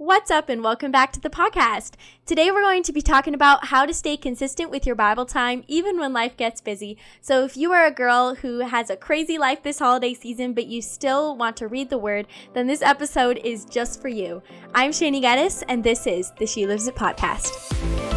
What's up, and welcome back to the podcast. Today, we're going to be talking about how to stay consistent with your Bible time even when life gets busy. So, if you are a girl who has a crazy life this holiday season, but you still want to read the Word, then this episode is just for you. I'm Shanie Geddes, and this is the She Lives It podcast.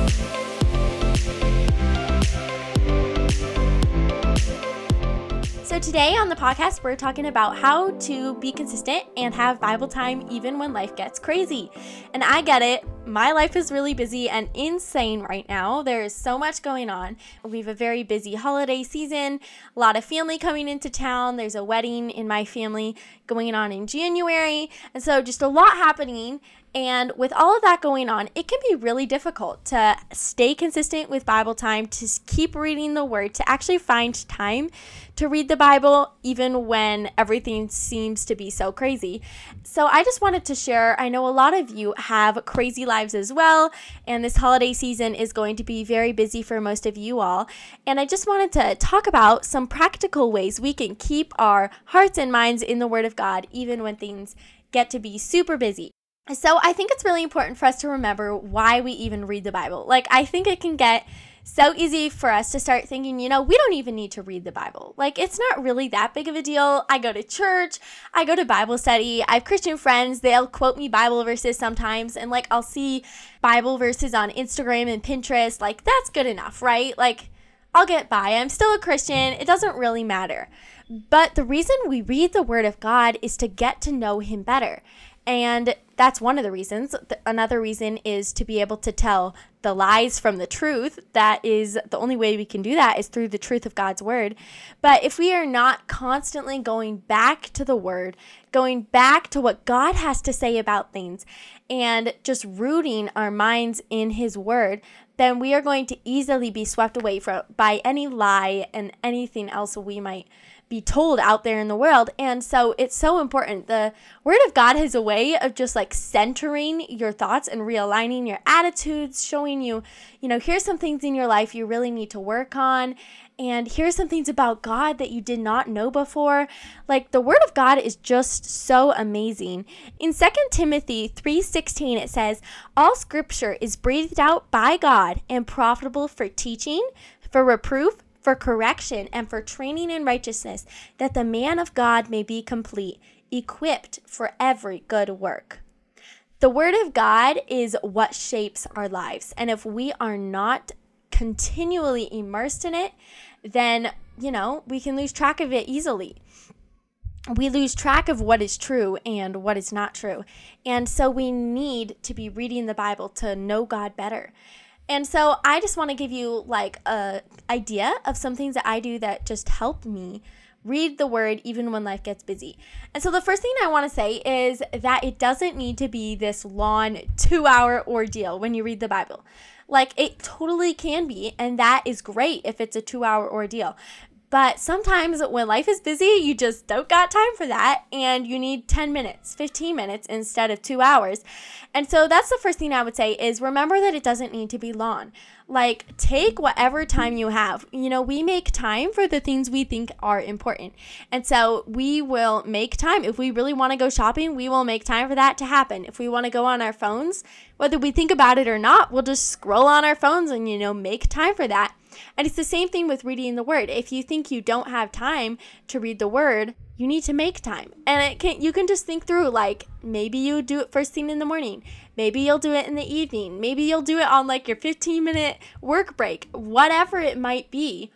So, today on the podcast, we're talking about how to be consistent and have Bible time even when life gets crazy. And I get it, my life is really busy and insane right now. There is so much going on. We have a very busy holiday season, a lot of family coming into town. There's a wedding in my family going on in January. And so, just a lot happening. And with all of that going on, it can be really difficult to stay consistent with Bible time, to keep reading the Word, to actually find time to read the Bible, even when everything seems to be so crazy. So I just wanted to share I know a lot of you have crazy lives as well, and this holiday season is going to be very busy for most of you all. And I just wanted to talk about some practical ways we can keep our hearts and minds in the Word of God, even when things get to be super busy. So I think it's really important for us to remember why we even read the Bible. Like, I think it can get so easy for us to start thinking, you know, we don't even need to read the Bible. Like, it's not really that big of a deal. I go to church, I go to Bible study, I have Christian friends, they'll quote me Bible verses sometimes, and like, I'll see Bible verses on Instagram and Pinterest. Like, that's good enough, right? Like, I'll get by. I'm still a Christian. It doesn't really matter. But the reason we read the Word of God is to get to know Him better. And that's one of the reasons. Another reason is to be able to tell the lies from the truth. That is the only way we can do that is through the truth of God's word. But if we are not constantly going back to the word, going back to what God has to say about things, and just rooting our minds in his word, then we are going to easily be swept away from by any lie and anything else we might be told out there in the world. And so it's so important. The Word of God has a way of just like centering your thoughts and realigning your attitudes, showing you, you know, here's some things in your life you really need to work on. And here's some things about God that you did not know before. Like the word of God is just so amazing. In 2 Timothy 3:16 it says, "All scripture is breathed out by God and profitable for teaching, for reproof, for correction, and for training in righteousness, that the man of God may be complete, equipped for every good work. The Word of God is what shapes our lives. And if we are not continually immersed in it, then, you know, we can lose track of it easily. We lose track of what is true and what is not true. And so we need to be reading the Bible to know God better. And so I just want to give you like a idea of some things that I do that just help me read the word even when life gets busy. And so the first thing I want to say is that it doesn't need to be this long 2-hour ordeal when you read the Bible. Like it totally can be, and that is great if it's a 2-hour ordeal. But sometimes when life is busy, you just don't got time for that and you need 10 minutes, 15 minutes instead of 2 hours. And so that's the first thing I would say is remember that it doesn't need to be long. Like take whatever time you have. You know, we make time for the things we think are important. And so we will make time if we really want to go shopping, we will make time for that to happen. If we want to go on our phones, whether we think about it or not, we'll just scroll on our phones and you know, make time for that. And it's the same thing with reading the word. If you think you don't have time to read the word, you need to make time. And it can you can just think through like maybe you do it first thing in the morning. Maybe you'll do it in the evening. Maybe you'll do it on like your 15 minute work break. Whatever it might be,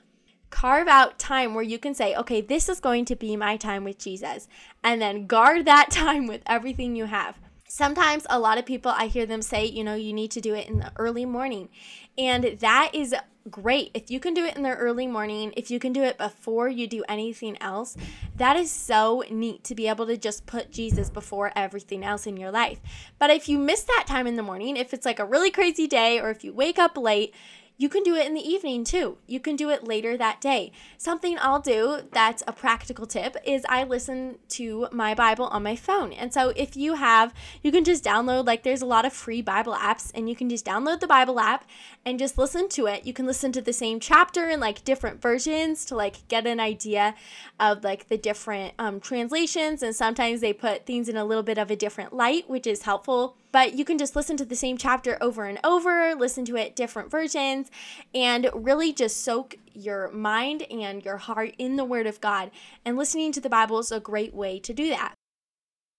carve out time where you can say, okay, this is going to be my time with Jesus. And then guard that time with everything you have. Sometimes a lot of people, I hear them say, you know, you need to do it in the early morning. And that is great. If you can do it in the early morning, if you can do it before you do anything else, that is so neat to be able to just put Jesus before everything else in your life. But if you miss that time in the morning, if it's like a really crazy day or if you wake up late, you can do it in the evening too. You can do it later that day. Something I'll do that's a practical tip is I listen to my Bible on my phone. And so if you have, you can just download, like, there's a lot of free Bible apps, and you can just download the Bible app and just listen to it. You can listen to the same chapter in like different versions to like get an idea of like the different um, translations. And sometimes they put things in a little bit of a different light, which is helpful but you can just listen to the same chapter over and over, listen to it different versions, and really just soak your mind and your heart in the Word of God. And listening to the Bible is a great way to do that.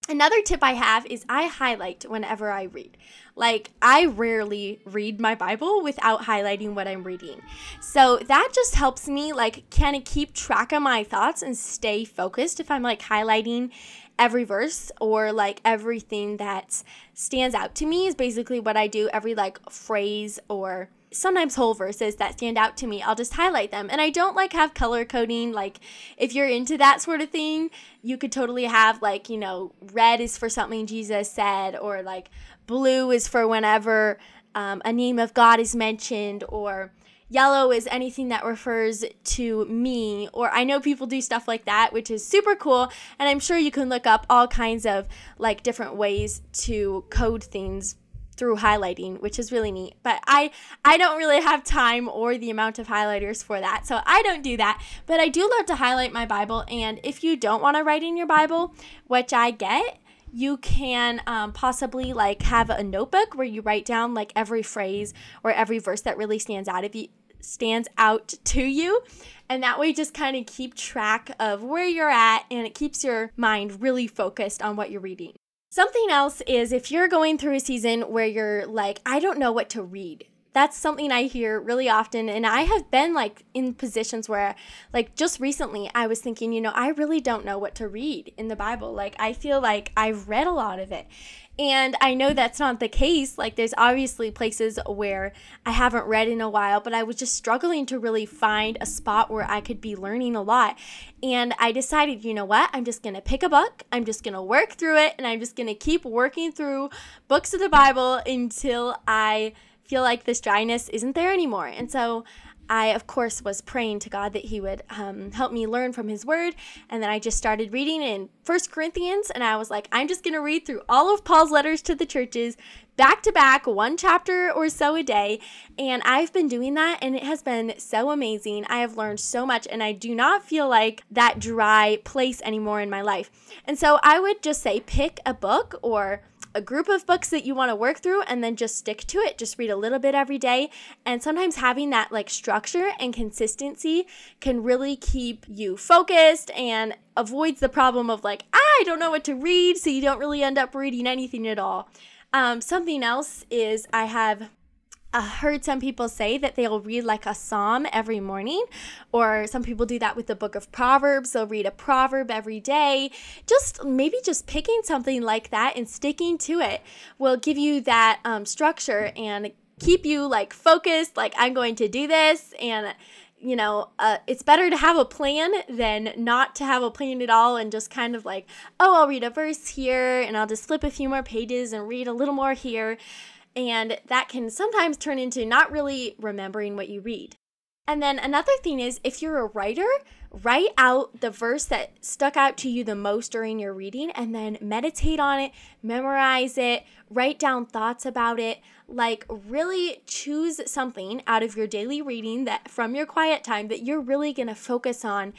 Another tip I have is I highlight whenever I read. Like, I rarely read my Bible without highlighting what I'm reading. So that just helps me, like, kind of keep track of my thoughts and stay focused if I'm like highlighting every verse or like everything that stands out to me is basically what I do. Every like phrase or sometimes whole verses that stand out to me i'll just highlight them and i don't like have color coding like if you're into that sort of thing you could totally have like you know red is for something jesus said or like blue is for whenever um, a name of god is mentioned or yellow is anything that refers to me or i know people do stuff like that which is super cool and i'm sure you can look up all kinds of like different ways to code things through highlighting, which is really neat. But I I don't really have time or the amount of highlighters for that. So I don't do that. But I do love to highlight my Bible and if you don't want to write in your Bible, which I get, you can um, possibly like have a notebook where you write down like every phrase or every verse that really stands out if you stands out to you and that way just kind of keep track of where you're at and it keeps your mind really focused on what you're reading Something else is if you're going through a season where you're like, I don't know what to read. That's something I hear really often. And I have been like in positions where, like, just recently, I was thinking, you know, I really don't know what to read in the Bible. Like, I feel like I've read a lot of it. And I know that's not the case. Like, there's obviously places where I haven't read in a while, but I was just struggling to really find a spot where I could be learning a lot. And I decided, you know what? I'm just going to pick a book, I'm just going to work through it, and I'm just going to keep working through books of the Bible until I feel like this dryness isn't there anymore. And so I, of course, was praying to God that He would um, help me learn from His Word. And then I just started reading in First Corinthians, and I was like, I'm just going to read through all of Paul's letters to the churches back to back, one chapter or so a day. And I've been doing that, and it has been so amazing. I have learned so much, and I do not feel like that dry place anymore in my life. And so I would just say, pick a book or a group of books that you want to work through and then just stick to it. Just read a little bit every day. And sometimes having that like structure and consistency can really keep you focused and avoids the problem of like, I don't know what to read. So you don't really end up reading anything at all. Um, something else is I have I heard some people say that they'll read like a psalm every morning, or some people do that with the book of Proverbs. They'll read a proverb every day. Just maybe just picking something like that and sticking to it will give you that um, structure and keep you like focused, like, I'm going to do this. And, you know, uh, it's better to have a plan than not to have a plan at all and just kind of like, oh, I'll read a verse here and I'll just flip a few more pages and read a little more here and that can sometimes turn into not really remembering what you read. And then another thing is if you're a writer, write out the verse that stuck out to you the most during your reading and then meditate on it, memorize it, write down thoughts about it. Like, really choose something out of your daily reading that from your quiet time that you're really going to focus on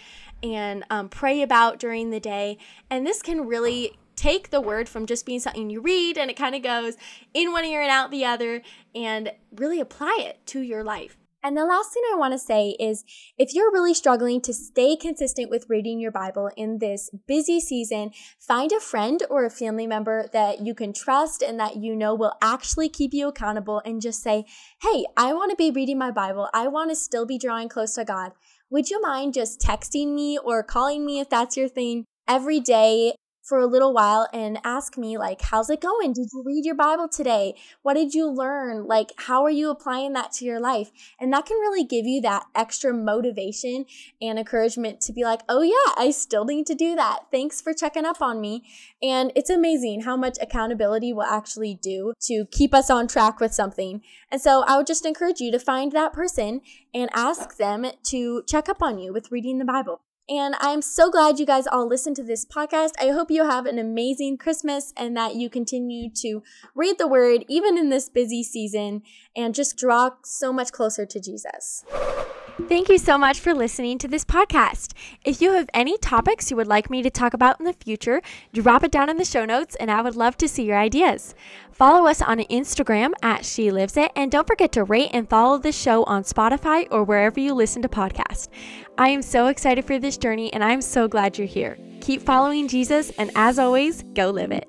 and um, pray about during the day. And this can really take the word from just being something you read and it kind of goes in one ear and out the other and really apply it to your life. And the last thing I want to say is if you're really struggling to stay consistent with reading your Bible in this busy season, find a friend or a family member that you can trust and that you know will actually keep you accountable and just say, Hey, I want to be reading my Bible. I want to still be drawing close to God. Would you mind just texting me or calling me if that's your thing every day for a little while and ask me like how's it going? Did you read your bible today? What did you learn? Like how are you applying that to your life? And that can really give you that extra motivation and encouragement to be like oh yeah i still need to do that. Thanks for checking up on me. And it's amazing how much accountability will actually do to keep us on track with something. And so i would just encourage you to find that person and ask them to check up on you with reading the bible and I'm so glad you guys all listened to this podcast. I hope you have an amazing Christmas and that you continue to read the word even in this busy season and just draw so much closer to Jesus. Thank you so much for listening to this podcast. If you have any topics you would like me to talk about in the future, drop it down in the show notes and I would love to see your ideas. Follow us on Instagram at She Lives It and don't forget to rate and follow the show on Spotify or wherever you listen to podcasts. I am so excited for this journey and I'm so glad you're here. Keep following Jesus and as always, go live it.